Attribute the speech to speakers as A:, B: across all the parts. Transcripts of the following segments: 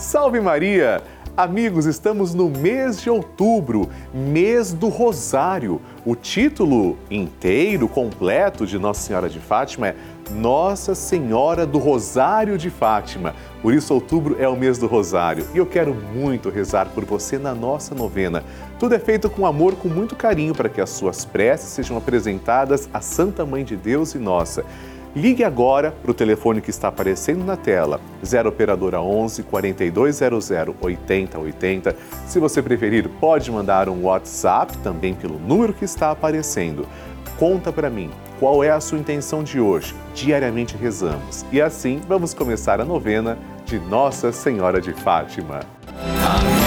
A: Salve Maria! Amigos, estamos no mês de outubro, mês do Rosário. O título inteiro, completo de Nossa Senhora de Fátima é Nossa Senhora do Rosário de Fátima. Por isso, outubro é o mês do Rosário e eu quero muito rezar por você na nossa novena. Tudo é feito com amor, com muito carinho, para que as suas preces sejam apresentadas à Santa Mãe de Deus e nossa. Ligue agora para o telefone que está aparecendo na tela, 0 Operadora 11 4200 8080. Se você preferir, pode mandar um WhatsApp também pelo número que está aparecendo. Conta para mim qual é a sua intenção de hoje. Diariamente rezamos e assim vamos começar a novena de Nossa Senhora de Fátima. Amém,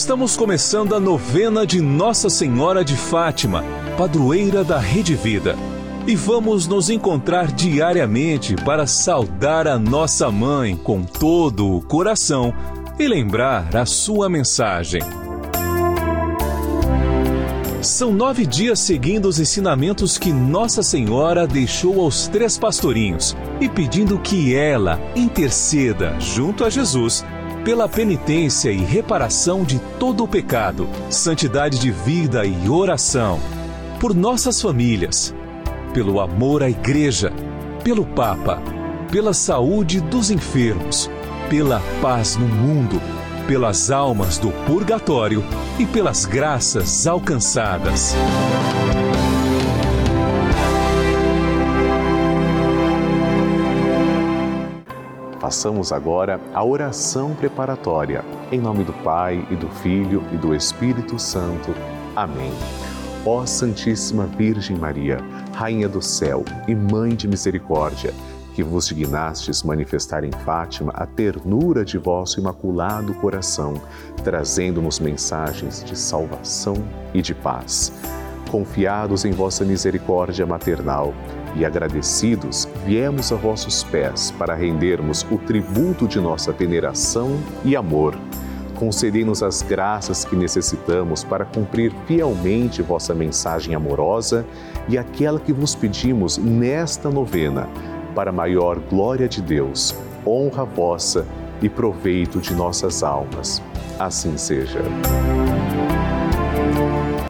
B: Estamos começando a novena de Nossa Senhora de Fátima, padroeira da Rede Vida. E vamos nos encontrar diariamente para saudar a nossa mãe com todo o coração e lembrar a sua mensagem. São nove dias seguindo os ensinamentos que Nossa Senhora deixou aos três pastorinhos e pedindo que ela interceda junto a Jesus pela penitência e reparação de todo o pecado, santidade de vida e oração, por nossas famílias, pelo amor à Igreja, pelo Papa, pela saúde dos enfermos, pela paz no mundo, pelas almas do purgatório e pelas graças alcançadas.
A: Façamos agora a oração preparatória. Em nome do Pai e do Filho e do Espírito Santo. Amém. Ó Santíssima Virgem Maria, Rainha do céu e Mãe de misericórdia, que vos dignastes manifestar em Fátima a ternura de vosso imaculado coração, trazendo-nos mensagens de salvação e de paz. Confiados em vossa misericórdia maternal, e agradecidos, viemos a vossos pés para rendermos o tributo de nossa veneração e amor. Concedei-nos as graças que necessitamos para cumprir fielmente vossa mensagem amorosa e aquela que vos pedimos nesta novena, para maior glória de Deus, honra vossa e proveito de nossas almas. Assim seja.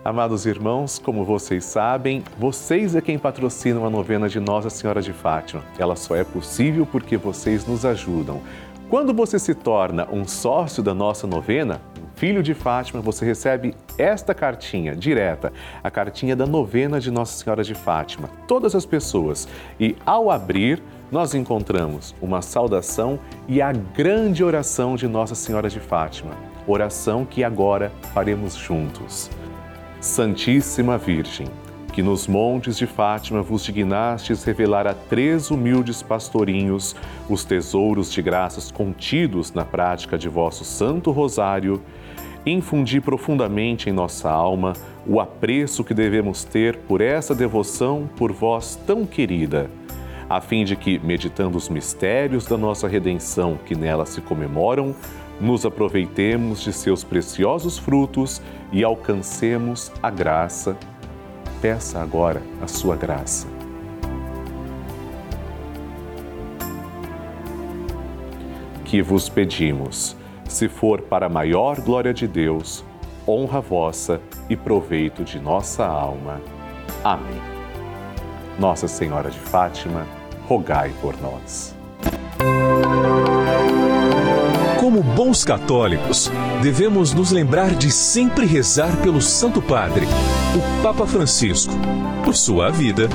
A: Amados irmãos, como vocês sabem, vocês é quem patrocinam a novena de Nossa Senhora de Fátima. Ela só é possível porque vocês nos ajudam. Quando você se torna um sócio da nossa novena, filho de Fátima, você recebe esta cartinha direta, a cartinha da novena de Nossa Senhora de Fátima. Todas as pessoas. E ao abrir, nós encontramos uma saudação e a grande oração de Nossa Senhora de Fátima. Oração que agora faremos juntos. Santíssima Virgem, que nos montes de Fátima vos dignastes revelar a três humildes pastorinhos os tesouros de graças contidos na prática de vosso Santo Rosário, infundi profundamente em nossa alma o apreço que devemos ter por essa devoção por vós tão querida, a fim de que, meditando os mistérios da nossa redenção que nela se comemoram, nos aproveitemos de seus preciosos frutos e alcancemos a graça. Peça agora a sua graça. Que vos pedimos, se for para a maior glória de Deus, honra vossa e proveito de nossa alma. Amém. Nossa Senhora de Fátima, rogai por nós.
B: Bons católicos, devemos nos lembrar de sempre rezar pelo Santo Padre, o Papa Francisco, por sua vida,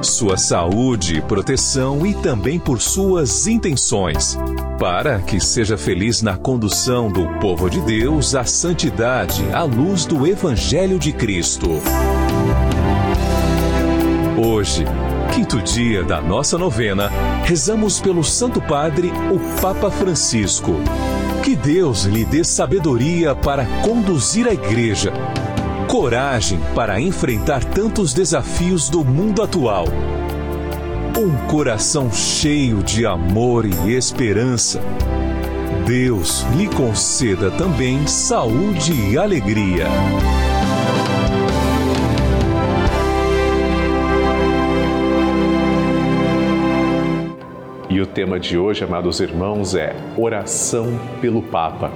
B: sua saúde proteção e também por suas intenções, para que seja feliz na condução do povo de Deus à santidade à luz do Evangelho de Cristo. Hoje, quinto dia da nossa novena, rezamos pelo Santo Padre, o Papa Francisco. Que Deus lhe dê sabedoria para conduzir a Igreja, coragem para enfrentar tantos desafios do mundo atual, um coração cheio de amor e esperança. Deus lhe conceda também saúde e alegria.
A: E o tema de hoje, amados irmãos, é Oração pelo Papa.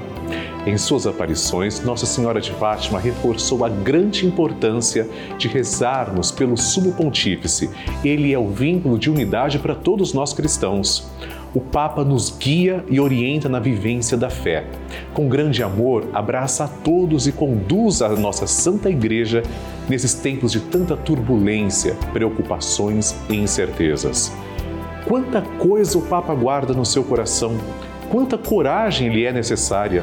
A: Em suas aparições, Nossa Senhora de Fátima reforçou a grande importância de rezarmos pelo Sumo Pontífice. Ele é o vínculo de unidade para todos nós cristãos. O Papa nos guia e orienta na vivência da fé. Com grande amor, abraça a todos e conduz a nossa Santa Igreja nesses tempos de tanta turbulência, preocupações e incertezas. Quanta coisa o Papa guarda no seu coração, quanta coragem lhe é necessária.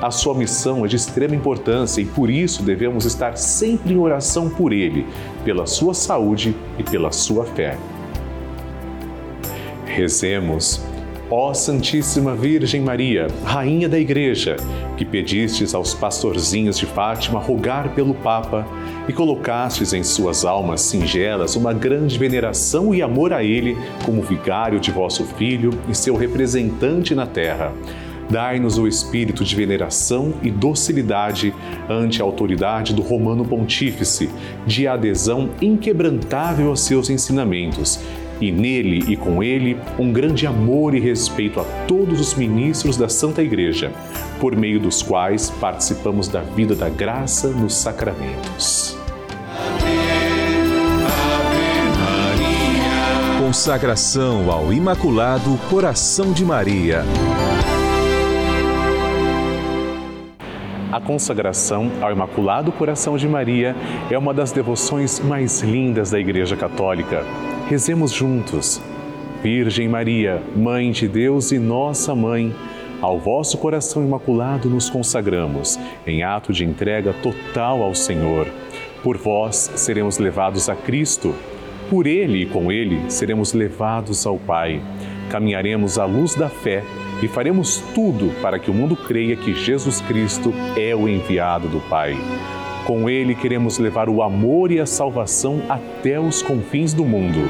A: A sua missão é de extrema importância e por isso devemos estar sempre em oração por ele, pela sua saúde e pela sua fé. Rezemos. Ó Santíssima Virgem Maria, Rainha da Igreja, que pedistes aos pastorzinhos de Fátima rogar pelo Papa e colocastes em suas almas singelas uma grande veneração e amor a ele como vigário de vosso Filho e seu representante na terra. Dai-nos o espírito de veneração e docilidade ante a autoridade do Romano Pontífice, de adesão inquebrantável aos seus ensinamentos e nele e com ele um grande amor e respeito a todos os ministros da Santa Igreja, por meio dos quais participamos da vida da graça nos sacramentos.
B: Consagração ao Imaculado Coração de Maria.
A: A consagração ao Imaculado Coração de Maria é uma das devoções mais lindas da Igreja Católica. Rezemos juntos. Virgem Maria, Mãe de Deus e nossa Mãe, ao vosso coração imaculado nos consagramos, em ato de entrega total ao Senhor. Por vós seremos levados a Cristo. Por Ele e com Ele seremos levados ao Pai. Caminharemos à luz da fé e faremos tudo para que o mundo creia que Jesus Cristo é o enviado do Pai. Com ele queremos levar o amor e a salvação até os confins do mundo.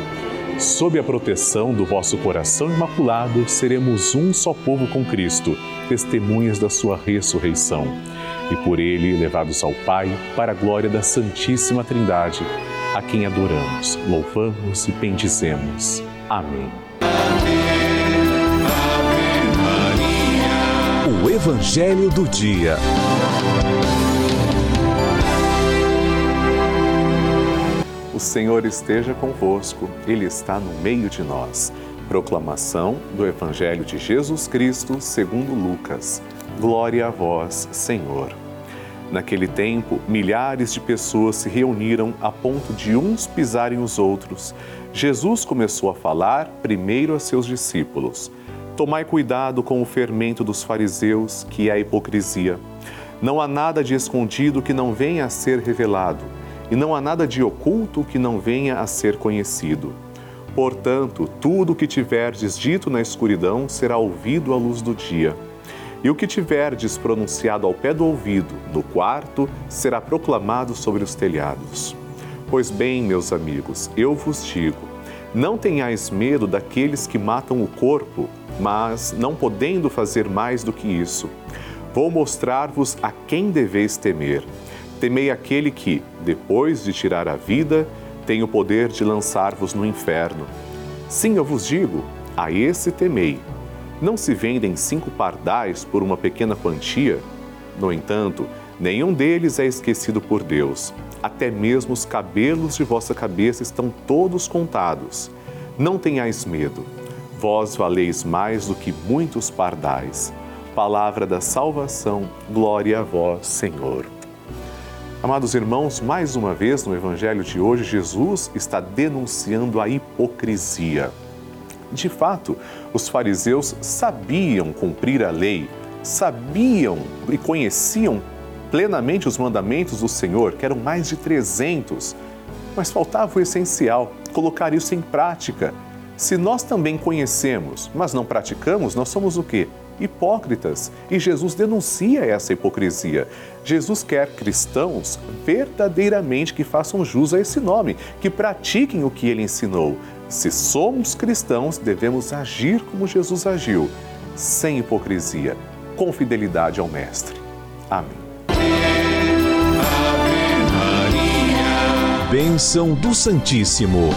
A: Sob a proteção do vosso coração imaculado, seremos um só povo com Cristo, testemunhas da sua ressurreição. E por ele levados ao Pai, para a glória da Santíssima Trindade, a quem adoramos, louvamos e bendizemos. Amém.
B: O Evangelho do Dia.
A: O Senhor esteja convosco, Ele está no meio de nós. Proclamação do Evangelho de Jesus Cristo, segundo Lucas. Glória a vós, Senhor. Naquele tempo, milhares de pessoas se reuniram a ponto de uns pisarem os outros. Jesus começou a falar primeiro a seus discípulos: Tomai cuidado com o fermento dos fariseus, que é a hipocrisia. Não há nada de escondido que não venha a ser revelado e não há nada de oculto que não venha a ser conhecido. Portanto, tudo o que tiverdes dito na escuridão será ouvido à luz do dia. E o que tiverdes pronunciado ao pé do ouvido, no quarto, será proclamado sobre os telhados. Pois bem, meus amigos, eu vos digo: não tenhais medo daqueles que matam o corpo, mas, não podendo fazer mais do que isso, vou mostrar-vos a quem deveis temer. Temei aquele que, depois de tirar a vida, tem o poder de lançar-vos no inferno. Sim, eu vos digo, a esse temei. Não se vendem cinco pardais por uma pequena quantia? No entanto, nenhum deles é esquecido por Deus. Até mesmo os cabelos de vossa cabeça estão todos contados. Não tenhais medo. Vós valeis mais do que muitos pardais. Palavra da salvação, glória a vós, Senhor. Amados irmãos, mais uma vez no Evangelho de hoje, Jesus está denunciando a hipocrisia. De fato, os fariseus sabiam cumprir a lei, sabiam e conheciam plenamente os mandamentos do Senhor, que eram mais de 300, mas faltava o essencial, colocar isso em prática. Se nós também conhecemos, mas não praticamos, nós somos o quê? Hipócritas. E Jesus denuncia essa hipocrisia. Jesus quer cristãos verdadeiramente que façam jus a esse nome, que pratiquem o que ele ensinou. Se somos cristãos, devemos agir como Jesus agiu, sem hipocrisia, com fidelidade ao Mestre. Amém.
C: Bênção do Santíssimo.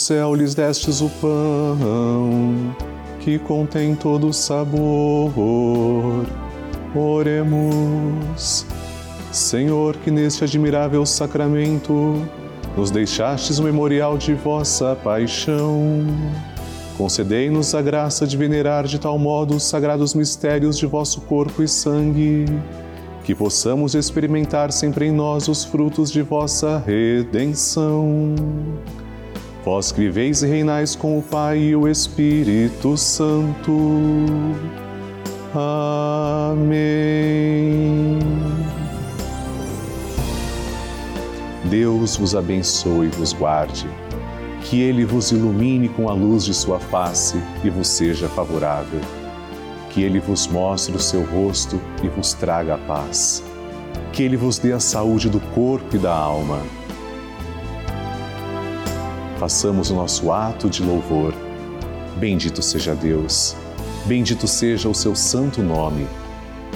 A: Céu lhes destes o pão, que contém todo o sabor. Oremos. Senhor, que neste admirável sacramento nos deixastes o memorial de vossa paixão. Concedei-nos a graça de venerar de tal modo os sagrados mistérios de vosso corpo e sangue, que possamos experimentar sempre em nós os frutos de vossa redenção Vós que viveis e reinais com o Pai e o Espírito Santo. Amém. Deus vos abençoe e vos guarde. Que Ele vos ilumine com a luz de Sua face e vos seja favorável. Que Ele vos mostre o seu rosto e vos traga a paz. Que Ele vos dê a saúde do corpo e da alma façamos o nosso ato de louvor. Bendito seja Deus, bendito seja o seu santo nome,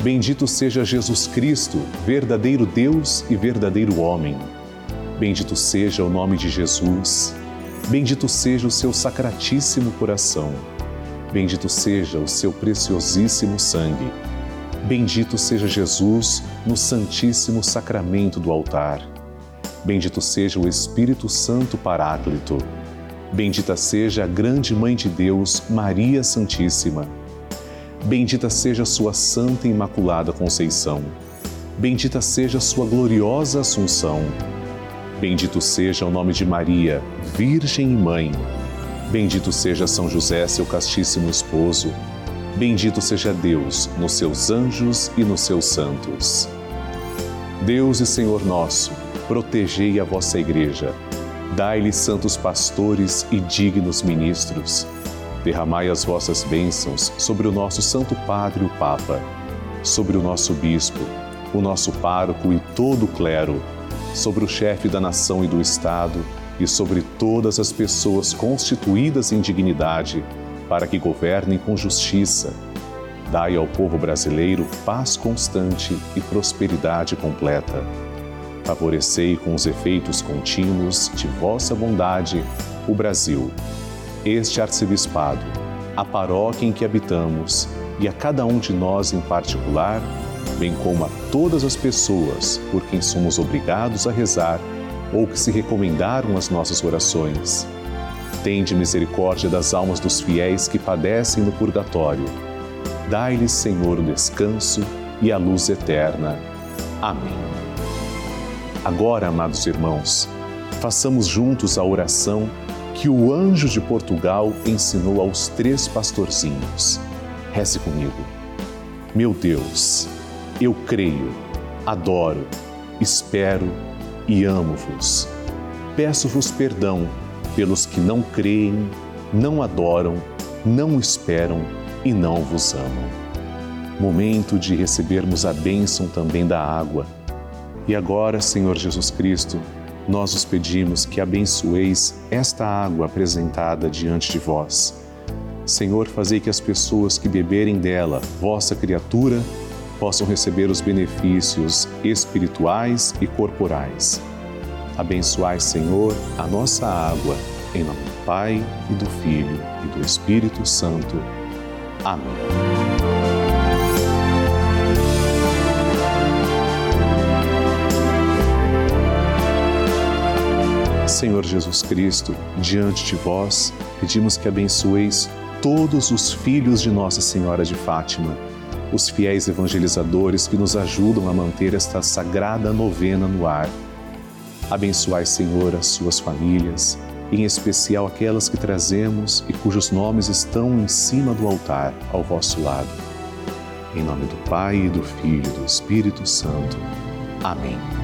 A: bendito seja Jesus Cristo, verdadeiro Deus e verdadeiro homem. Bendito seja o nome de Jesus, bendito seja o seu sacratíssimo coração, bendito seja o seu preciosíssimo sangue. Bendito seja Jesus no Santíssimo Sacramento do altar. Bendito seja o Espírito Santo Paráclito. Bendita seja a grande Mãe de Deus, Maria Santíssima. Bendita seja Sua Santa e Imaculada Conceição. Bendita seja Sua gloriosa Assunção. Bendito seja o nome de Maria, Virgem e Mãe. Bendito seja São José, seu castíssimo esposo. Bendito seja Deus nos seus anjos e nos seus santos. Deus e Senhor nosso, protegei a vossa Igreja. Dai-lhe santos pastores e dignos ministros. Derramai as vossas bênçãos sobre o nosso Santo Padre, o Papa, sobre o nosso Bispo, o nosso pároco e todo o clero, sobre o chefe da nação e do Estado e sobre todas as pessoas constituídas em dignidade, para que governem com justiça. Dai ao povo brasileiro paz constante e prosperidade completa favorecei com os efeitos contínuos de vossa bondade o Brasil, este arcebispado, a paróquia em que habitamos e a cada um de nós em particular, bem como a todas as pessoas por quem somos obrigados a rezar ou que se recomendaram as nossas orações. Tende misericórdia das almas dos fiéis que padecem no purgatório. Dai-lhes, Senhor, o descanso e a luz eterna. Amém. Agora, amados irmãos, façamos juntos a oração que o anjo de Portugal ensinou aos três pastorzinhos. Reze comigo. Meu Deus, eu creio, adoro, espero e amo-vos. Peço-vos perdão pelos que não creem, não adoram, não esperam e não vos amam. Momento de recebermos a bênção também da água. E agora, Senhor Jesus Cristo, nós os pedimos que abençoeis esta água apresentada diante de vós. Senhor, fazei que as pessoas que beberem dela, vossa criatura, possam receber os benefícios espirituais e corporais. Abençoai, Senhor, a nossa água, em nome do Pai e do Filho e do Espírito Santo. Amém. Senhor Jesus Cristo, diante de vós, pedimos que abençoeis todos os filhos de Nossa Senhora de Fátima os fiéis evangelizadores que nos ajudam a manter esta sagrada novena no ar. Abençoai, Senhor, as suas famílias, em especial aquelas que trazemos e cujos nomes estão em cima do altar, ao vosso lado. Em nome do Pai, e do Filho e do Espírito Santo. Amém.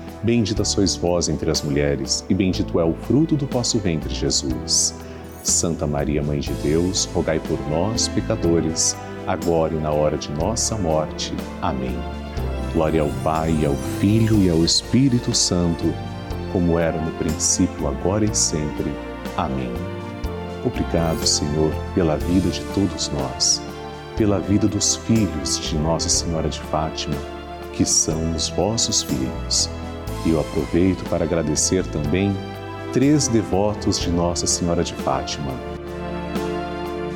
A: Bendita sois vós entre as mulheres, e bendito é o fruto do vosso ventre, Jesus. Santa Maria, Mãe de Deus, rogai por nós, pecadores, agora e na hora de nossa morte. Amém. Glória ao Pai, ao Filho e ao Espírito Santo, como era no princípio, agora e sempre. Amém. Obrigado, Senhor, pela vida de todos nós, pela vida dos filhos de Nossa Senhora de Fátima, que são os vossos filhos. E eu aproveito para agradecer também três devotos de Nossa Senhora de Fátima.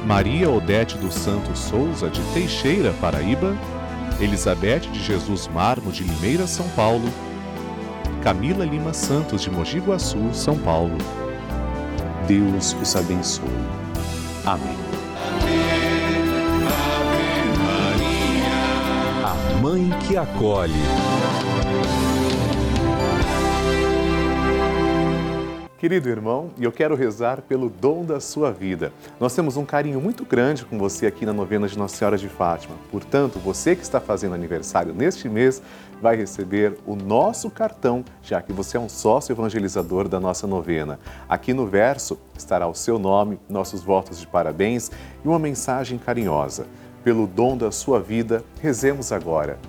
B: Maria Odete dos Santos Souza, de Teixeira, Paraíba Elizabeth de Jesus Marmo de Limeira, São Paulo, Camila Lima Santos de Mogi Guaçu, São Paulo.
A: Deus os abençoe. Amém.
B: A Mãe que acolhe.
A: Querido irmão, e eu quero rezar pelo dom da sua vida. Nós temos um carinho muito grande com você aqui na novena de Nossa Senhora de Fátima. Portanto, você que está fazendo aniversário neste mês vai receber o nosso cartão, já que você é um sócio evangelizador da nossa novena. Aqui no verso estará o seu nome, nossos votos de parabéns e uma mensagem carinhosa. Pelo dom da sua vida, rezemos agora.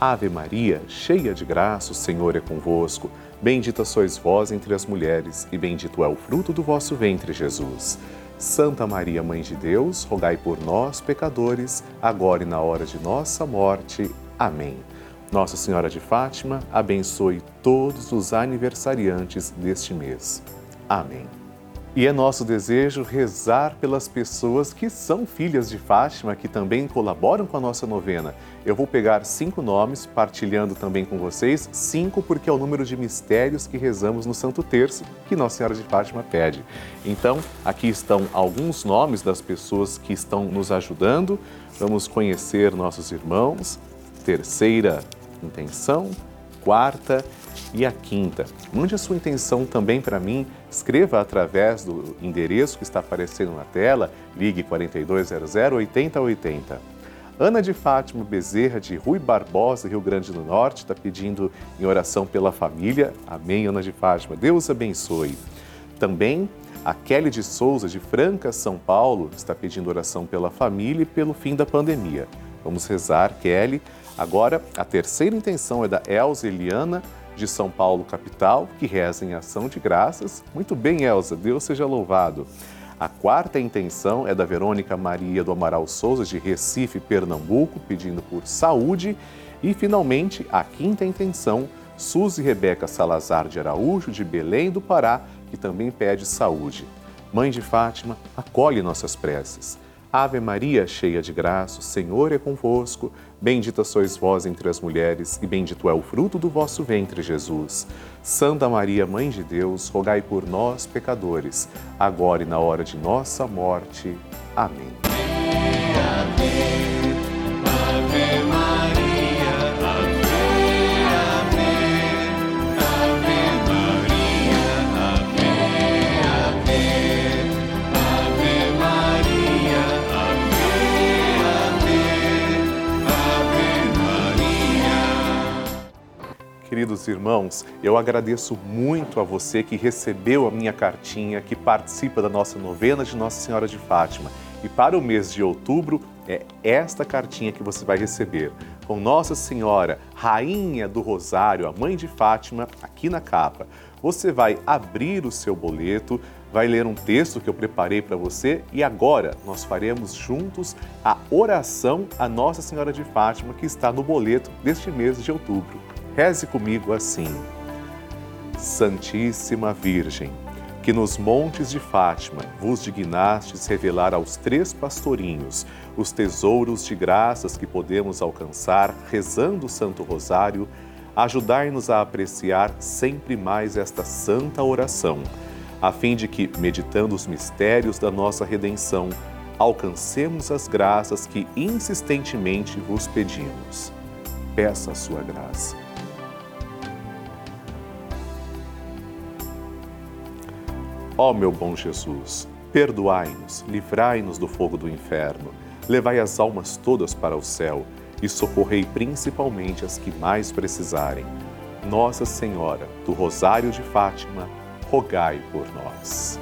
A: Ave Maria, cheia de graça, o Senhor é convosco. Bendita sois vós entre as mulheres, e bendito é o fruto do vosso ventre, Jesus. Santa Maria, Mãe de Deus, rogai por nós, pecadores, agora e na hora de nossa morte. Amém. Nossa Senhora de Fátima, abençoe todos os aniversariantes deste mês. Amém. E é nosso desejo rezar pelas pessoas que são filhas de Fátima, que também colaboram com a nossa novena. Eu vou pegar cinco nomes, partilhando também com vocês, cinco porque é o número de mistérios que rezamos no Santo Terço, que Nossa Senhora de Fátima pede. Então, aqui estão alguns nomes das pessoas que estão nos ajudando. Vamos conhecer nossos irmãos. Terceira intenção, quarta e a quinta. Mande a sua intenção também para mim, escreva através do endereço que está aparecendo na tela, ligue 4200 8080. Ana de Fátima Bezerra, de Rui Barbosa, Rio Grande do Norte, está pedindo em oração pela família. Amém, Ana de Fátima. Deus abençoe. Também a Kelly de Souza, de Franca, São Paulo, está pedindo oração pela família e pelo fim da pandemia. Vamos rezar, Kelly. Agora, a terceira intenção é da Elza Eliana, de São Paulo, capital, que reza em ação de graças. Muito bem, Elza, Deus seja louvado. A quarta intenção é da Verônica Maria do Amaral Souza, de Recife, Pernambuco, pedindo por saúde. E, finalmente, a quinta intenção, Suzy Rebeca Salazar de Araújo, de Belém do Pará, que também pede saúde. Mãe de Fátima, acolhe nossas preces. Ave Maria, cheia de graça, o Senhor é convosco. Bendita sois vós entre as mulheres, e bendito é o fruto do vosso ventre, Jesus. Santa Maria, Mãe de Deus, rogai por nós, pecadores, agora e na hora de nossa morte. Amém. Ave, Queridos irmãos, eu agradeço muito a você que recebeu a minha cartinha, que participa da nossa novena de Nossa Senhora de Fátima. E para o mês de outubro, é esta cartinha que você vai receber. Com Nossa Senhora, Rainha do Rosário, a Mãe de Fátima, aqui na capa. Você vai abrir o seu boleto, vai ler um texto que eu preparei para você e agora nós faremos juntos a oração a Nossa Senhora de Fátima que está no boleto deste mês de outubro. Reze comigo assim. Santíssima Virgem, que nos montes de Fátima vos dignastes revelar aos três pastorinhos os tesouros de graças que podemos alcançar rezando o Santo Rosário, ajudai-nos a apreciar sempre mais esta santa oração, a fim de que, meditando os mistérios da nossa redenção, alcancemos as graças que insistentemente vos pedimos. Peça a sua graça. Ó meu bom Jesus, perdoai-nos, livrai-nos do fogo do inferno, levai as almas todas para o céu e socorrei principalmente as que mais precisarem. Nossa Senhora, do Rosário de Fátima, rogai por nós.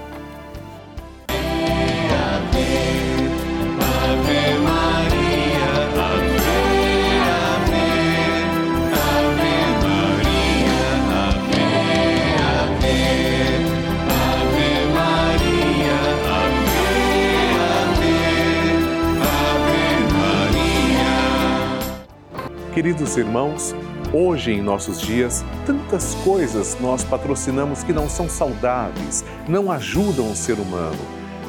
A: Queridos irmãos, hoje em nossos dias, tantas coisas nós patrocinamos que não são saudáveis, não ajudam o ser humano.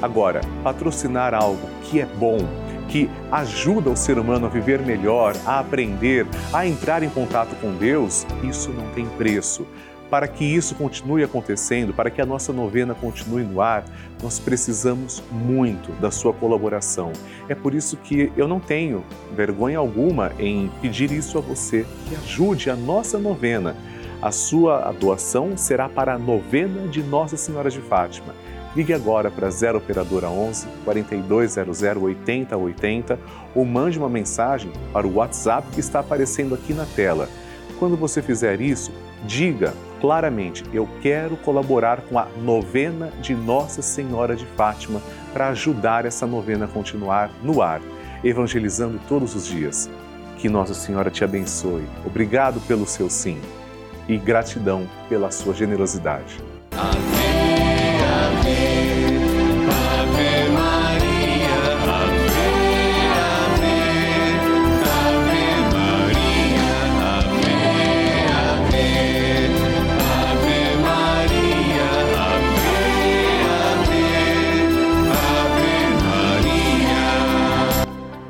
A: Agora, patrocinar algo que é bom, que ajuda o ser humano a viver melhor, a aprender, a entrar em contato com Deus, isso não tem preço. Para que isso continue acontecendo, para que a nossa novena continue no ar, nós precisamos muito da sua colaboração. É por isso que eu não tenho vergonha alguma em pedir isso a você, que ajude a nossa novena. A sua doação será para a novena de Nossa Senhora de Fátima. Ligue agora para 0 Operadora 11 4200 8080 ou mande uma mensagem para o WhatsApp que está aparecendo aqui na tela. Quando você fizer isso, diga claramente: Eu quero colaborar com a novena de Nossa Senhora de Fátima para ajudar essa novena a continuar no ar, evangelizando todos os dias. Que Nossa Senhora te abençoe. Obrigado pelo seu sim e gratidão pela sua generosidade. Ave, ave,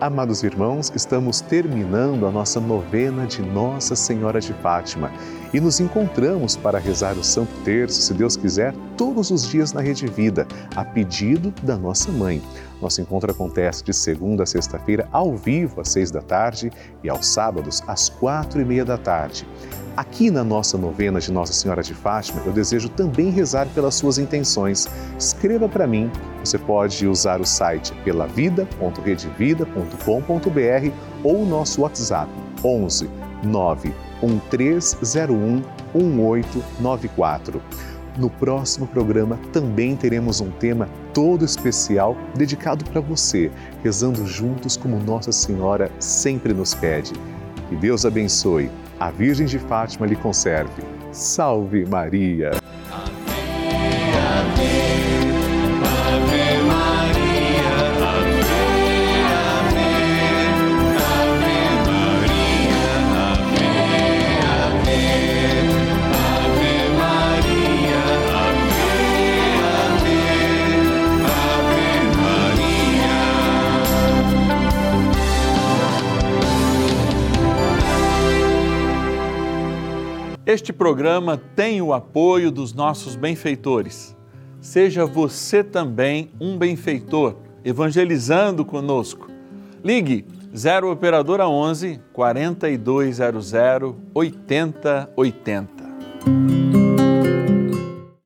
A: Amados irmãos, estamos terminando a nossa novena de Nossa Senhora de Fátima e nos encontramos para rezar o Santo Terço, se Deus quiser, todos os dias na Rede Vida, a pedido da nossa mãe. Nosso encontro acontece de segunda a sexta-feira, ao vivo, às seis da tarde, e aos sábados, às quatro e meia da tarde. Aqui na nossa novena de Nossa Senhora de Fátima, eu desejo também rezar pelas suas intenções. Escreva para mim. Você pode usar o site pelavida.redevida.com.br ou o nosso WhatsApp 11 9 1301 1894. No próximo programa também teremos um tema todo especial dedicado para você, rezando juntos como Nossa Senhora sempre nos pede. e Deus abençoe. A Virgem de Fátima lhe conserve. Salve Maria!
D: Este programa tem o apoio dos nossos benfeitores. Seja você também um benfeitor, evangelizando conosco. Ligue 0 Operadora 11 4200 8080.